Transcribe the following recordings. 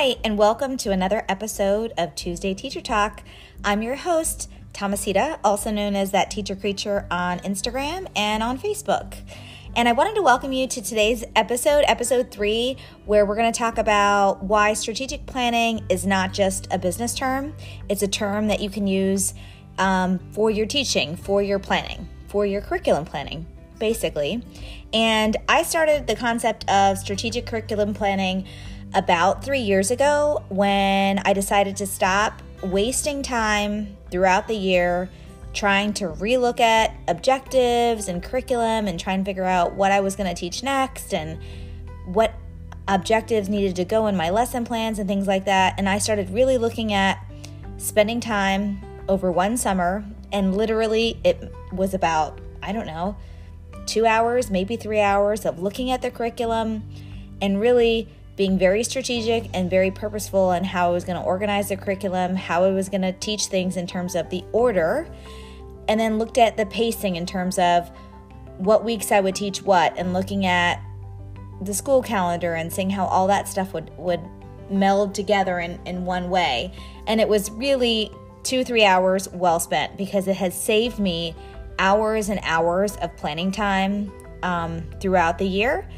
Hi, and welcome to another episode of Tuesday Teacher Talk. I'm your host, Thomasita, also known as That Teacher Creature on Instagram and on Facebook. And I wanted to welcome you to today's episode, episode three, where we're going to talk about why strategic planning is not just a business term, it's a term that you can use um, for your teaching, for your planning, for your curriculum planning, basically. And I started the concept of strategic curriculum planning about three years ago when I decided to stop wasting time throughout the year trying to relook at objectives and curriculum and try and figure out what I was going to teach next and what objectives needed to go in my lesson plans and things like that. And I started really looking at spending time over one summer, and literally it was about, I don't know, two hours, maybe three hours of looking at the curriculum and really being very strategic and very purposeful on how I was going to organize the curriculum, how I was going to teach things in terms of the order, and then looked at the pacing in terms of what weeks I would teach what, and looking at the school calendar and seeing how all that stuff would, would meld together in, in one way. And it was really two, three hours well spent because it has saved me hours and hours of planning time um, throughout the year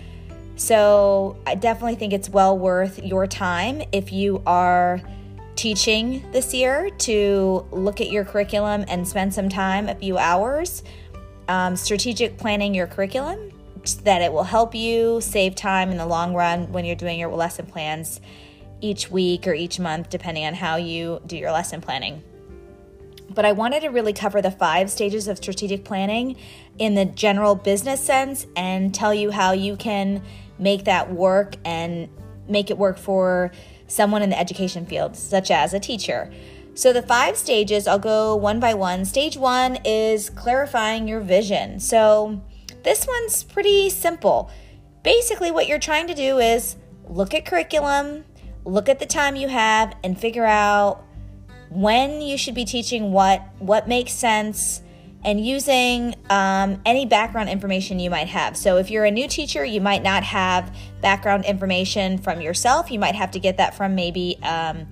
so I definitely think it's well worth your time if you are teaching this year to look at your curriculum and spend some time, a few hours, um, strategic planning your curriculum, that it will help you save time in the long run when you're doing your lesson plans each week or each month, depending on how you do your lesson planning. But I wanted to really cover the five stages of strategic planning in the general business sense and tell you how you can make that work and make it work for someone in the education field, such as a teacher. So, the five stages, I'll go one by one. Stage one is clarifying your vision. So, this one's pretty simple. Basically, what you're trying to do is look at curriculum, look at the time you have, and figure out when you should be teaching what, what makes sense, and using um, any background information you might have. So, if you're a new teacher, you might not have background information from yourself. You might have to get that from maybe um,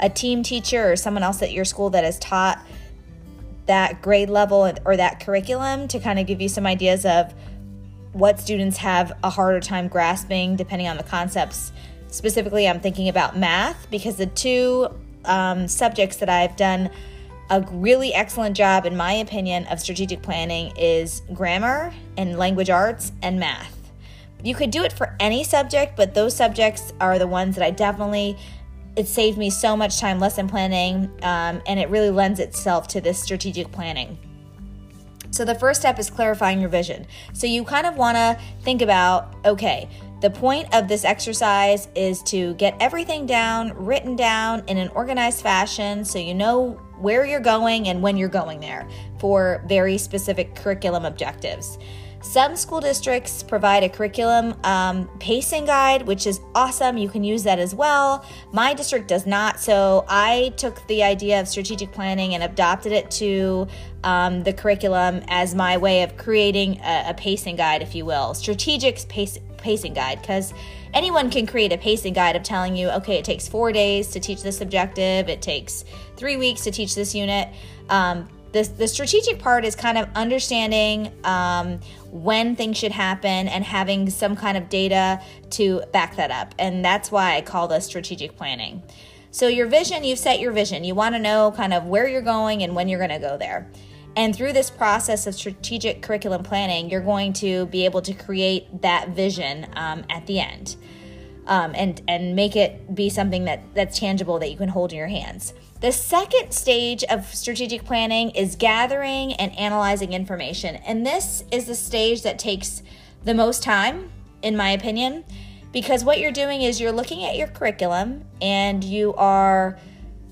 a team teacher or someone else at your school that has taught that grade level or that curriculum to kind of give you some ideas of what students have a harder time grasping depending on the concepts. Specifically, I'm thinking about math because the two um, subjects that I've done a really excellent job, in my opinion, of strategic planning is grammar and language arts and math. You could do it for any subject, but those subjects are the ones that I definitely, it saved me so much time lesson planning, um, and it really lends itself to this strategic planning. So, the first step is clarifying your vision. So, you kind of want to think about okay, the point of this exercise is to get everything down, written down in an organized fashion so you know where you're going and when you're going there for very specific curriculum objectives. Some school districts provide a curriculum um, pacing guide, which is awesome. You can use that as well. My district does not, so I took the idea of strategic planning and adopted it to um, the curriculum as my way of creating a, a pacing guide, if you will. Strategic pace, pacing guide, because anyone can create a pacing guide of telling you, okay, it takes four days to teach this objective, it takes three weeks to teach this unit. Um, the, the strategic part is kind of understanding um, when things should happen and having some kind of data to back that up. And that's why I call this strategic planning. So, your vision, you've set your vision. You want to know kind of where you're going and when you're going to go there. And through this process of strategic curriculum planning, you're going to be able to create that vision um, at the end um, and and make it be something that that's tangible that you can hold in your hands. The second stage of strategic planning is gathering and analyzing information, and this is the stage that takes the most time, in my opinion, because what you're doing is you're looking at your curriculum and you are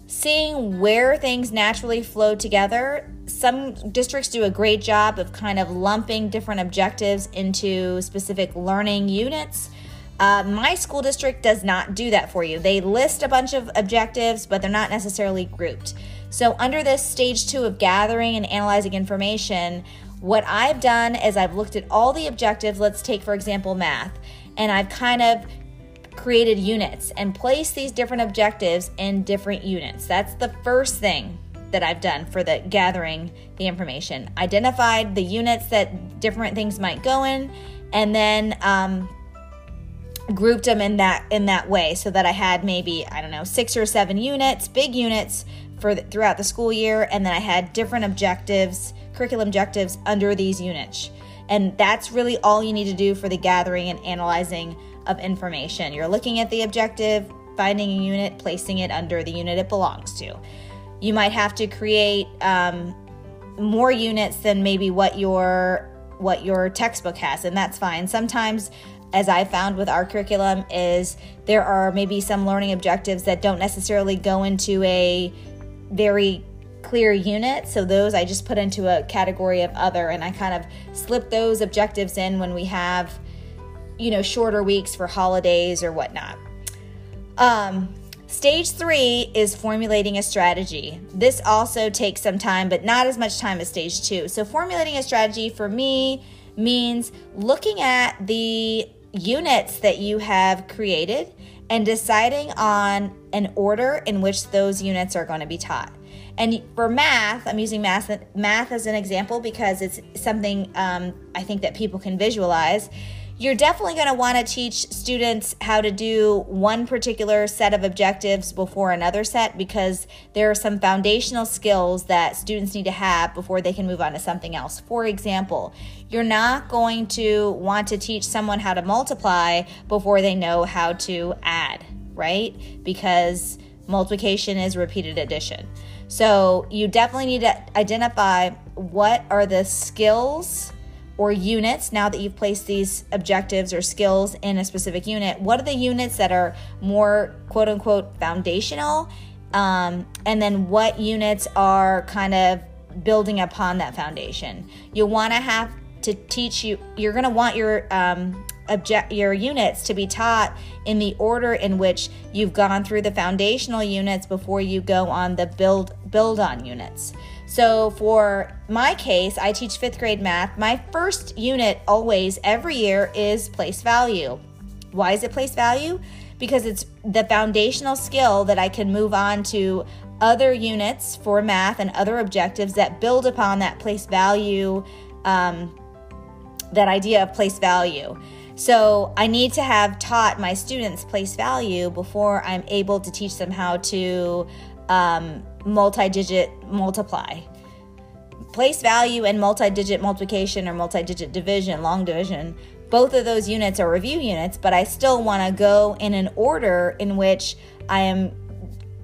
seeing where things naturally flow together. Some districts do a great job of kind of lumping different objectives into specific learning units. Uh, my school district does not do that for you. They list a bunch of objectives, but they're not necessarily grouped. So, under this stage two of gathering and analyzing information, what I've done is I've looked at all the objectives. Let's take, for example, math, and I've kind of created units and placed these different objectives in different units. That's the first thing that I've done for the gathering the information. Identified the units that different things might go in, and then um, grouped them in that in that way, so that I had maybe I don't know six or seven units, big units for the, throughout the school year, and then I had different objectives, curriculum objectives under these units. And that's really all you need to do for the gathering and analyzing of information. You're looking at the objective, finding a unit, placing it under the unit it belongs to. You might have to create um, more units than maybe what your what your textbook has, and that's fine. Sometimes, as I found with our curriculum, is there are maybe some learning objectives that don't necessarily go into a very clear unit. So those I just put into a category of other, and I kind of slip those objectives in when we have, you know, shorter weeks for holidays or whatnot. Um, Stage three is formulating a strategy. This also takes some time, but not as much time as stage two. So, formulating a strategy for me means looking at the units that you have created and deciding on an order in which those units are going to be taught. And for math, I'm using math math as an example because it's something um, I think that people can visualize you're definitely going to want to teach students how to do one particular set of objectives before another set because there are some foundational skills that students need to have before they can move on to something else. For example, you're not going to want to teach someone how to multiply before they know how to add, right? Because multiplication is repeated addition. So you definitely need to identify what are the skills or units now that you've placed these objectives or skills in a specific unit what are the units that are more quote unquote foundational? Um, and then what units are kind of building upon that foundation? You'll want to have to teach you you're going to want your um, object your units to be taught in the order in which you've gone through the foundational units before you go on the build build on units so, for my case, I teach fifth grade math. My first unit always, every year, is place value. Why is it place value? Because it's the foundational skill that I can move on to other units for math and other objectives that build upon that place value, um, that idea of place value. So I need to have taught my students place value before I'm able to teach them how to um, multi-digit multiply. Place value and multi-digit multiplication or multi-digit division, long division, both of those units are review units, but I still want to go in an order in which I am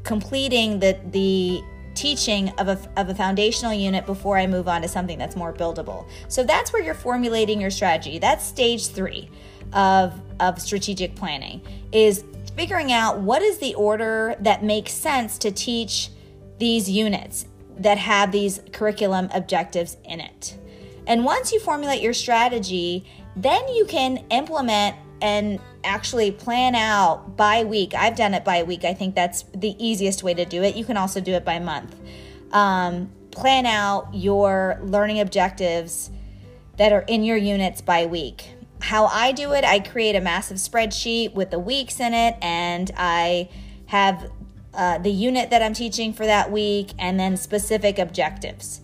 completing the the teaching of a, of a foundational unit before I move on to something that's more buildable. So that's where you're formulating your strategy. That's stage three of, of strategic planning is figuring out what is the order that makes sense to teach these units that have these curriculum objectives in it. And once you formulate your strategy, then you can implement and actually plan out by week. I've done it by week. I think that's the easiest way to do it. You can also do it by month. Um, plan out your learning objectives that are in your units by week. How I do it, I create a massive spreadsheet with the weeks in it, and I have uh, the unit that I'm teaching for that week, and then specific objectives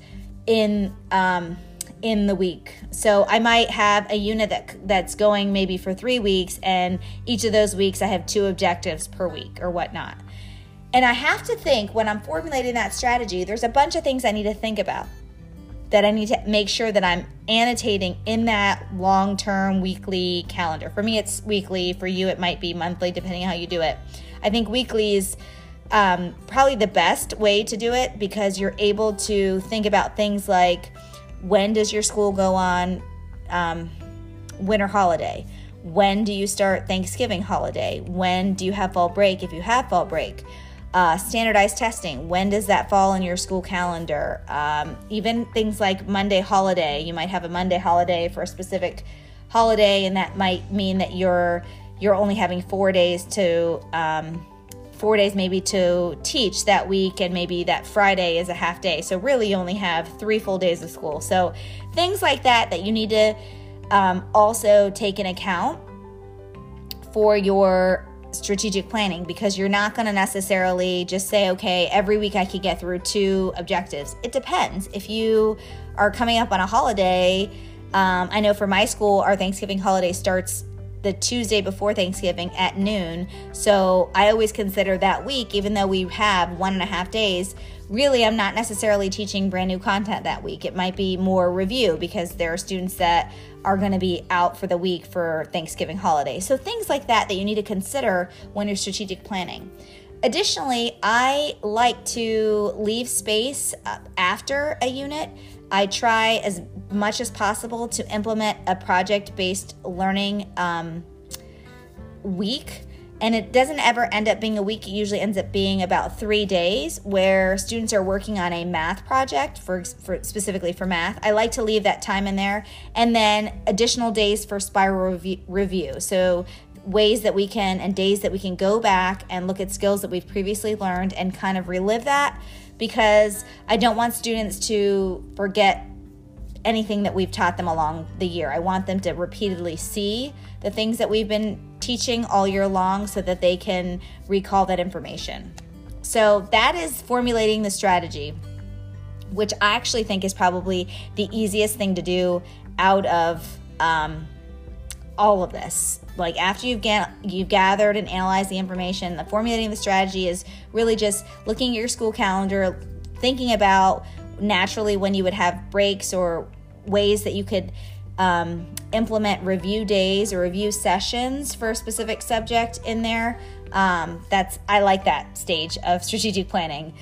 in um, in the week. So I might have a unit that that's going maybe for three weeks, and each of those weeks I have two objectives per week or whatnot. And I have to think when I'm formulating that strategy, there's a bunch of things I need to think about that I need to make sure that I'm annotating in that long term weekly calendar. For me, it's weekly. For you, it might be monthly, depending how you do it. I think weekly is um, probably the best way to do it because you're able to think about things like when does your school go on um, winter holiday? When do you start Thanksgiving holiday? When do you have fall break if you have fall break? Uh, standardized testing, when does that fall in your school calendar? Um, even things like Monday holiday, you might have a Monday holiday for a specific holiday, and that might mean that you're you're only having four days to um, four days maybe to teach that week, and maybe that Friday is a half day. So, really, you only have three full days of school. So, things like that that you need to um, also take in account for your strategic planning because you're not going to necessarily just say, okay, every week I could get through two objectives. It depends. If you are coming up on a holiday, um, I know for my school, our Thanksgiving holiday starts the Tuesday before Thanksgiving at noon. So I always consider that week, even though we have one and a half days, really I'm not necessarily teaching brand new content that week. It might be more review because there are students that are going to be out for the week for Thanksgiving holiday. So things like that that you need to consider when you're strategic planning. Additionally, I like to leave space uh, after a unit. I try as much as possible to implement a project based learning um, week and it doesn't ever end up being a week. It usually ends up being about three days where students are working on a math project for, for specifically for math. I like to leave that time in there, and then additional days for spiral review. review. So ways that we can and days that we can go back and look at skills that we've previously learned and kind of relive that because I don't want students to forget anything that we've taught them along the year. I want them to repeatedly see the things that we've been teaching all year long so that they can recall that information. So that is formulating the strategy, which I actually think is probably the easiest thing to do out of um, all of this. Like after you've you've gathered and analyzed the information, the formulating the strategy is really just looking at your school calendar, thinking about naturally when you would have breaks or ways that you could um, implement review days or review sessions for a specific subject in there. Um, that's I like that stage of strategic planning.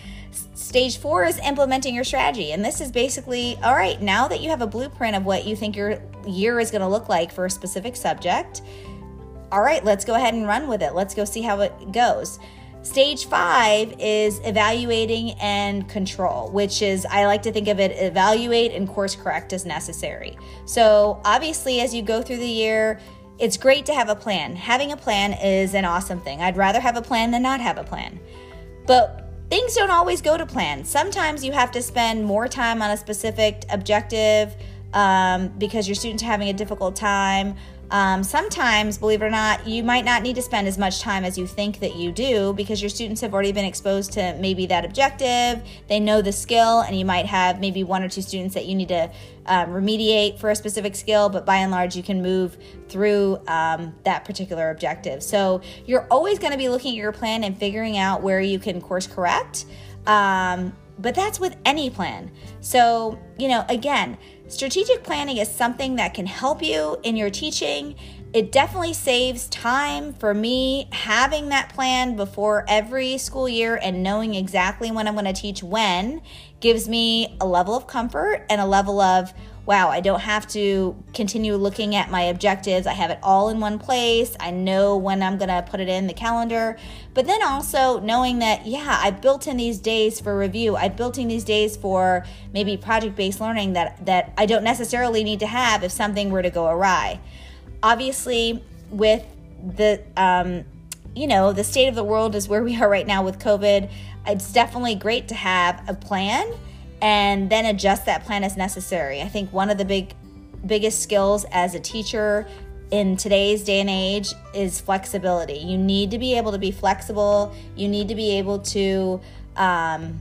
Stage four is implementing your strategy, and this is basically all right. Now that you have a blueprint of what you think your year is going to look like for a specific subject, all right, let's go ahead and run with it. Let's go see how it goes. Stage five is evaluating and control, which is, I like to think of it, evaluate and course correct as necessary. So, obviously, as you go through the year, it's great to have a plan. Having a plan is an awesome thing. I'd rather have a plan than not have a plan. But things don't always go to plan. Sometimes you have to spend more time on a specific objective um, because your students having a difficult time um, sometimes, believe it or not, you might not need to spend as much time as you think that you do because your students have already been exposed to maybe that objective. They know the skill, and you might have maybe one or two students that you need to um, remediate for a specific skill, but by and large, you can move through um, that particular objective. So you're always going to be looking at your plan and figuring out where you can course correct. Um, but that's with any plan. So, you know, again, strategic planning is something that can help you in your teaching. It definitely saves time for me having that plan before every school year and knowing exactly when I'm going to teach when gives me a level of comfort and a level of wow, I don't have to continue looking at my objectives. I have it all in one place. I know when I'm going to put it in the calendar. But then also knowing that, yeah, I built in these days for review. I built in these days for maybe project based learning that, that I don't necessarily need to have if something were to go awry. Obviously, with the, um, you know, the state of the world is where we are right now with COVID. It's definitely great to have a plan and then adjust that plan as necessary. I think one of the big biggest skills as a teacher in today's day and age is flexibility. You need to be able to be flexible. You need to be able to um,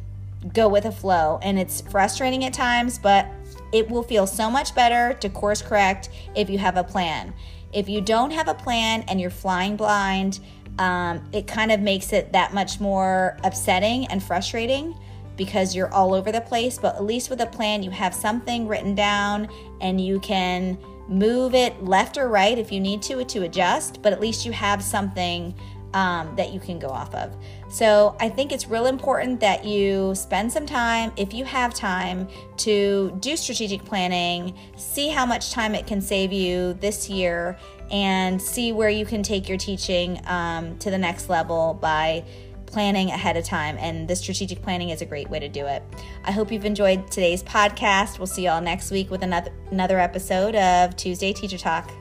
go with a flow. And it's frustrating at times, but it will feel so much better to course correct if you have a plan. If you don't have a plan and you're flying blind, um, it kind of makes it that much more upsetting and frustrating because you're all over the place. But at least with a plan, you have something written down and you can move it left or right if you need to to adjust, but at least you have something um, that you can go off of. So I think it's real important that you spend some time, if you have time, to do strategic planning, see how much time it can save you this year, and see where you can take your teaching um, to the next level by planning ahead of time, and the strategic planning is a great way to do it. I hope you've enjoyed today's podcast. We'll see y'all next week with another another episode of Tuesday Teacher Talk.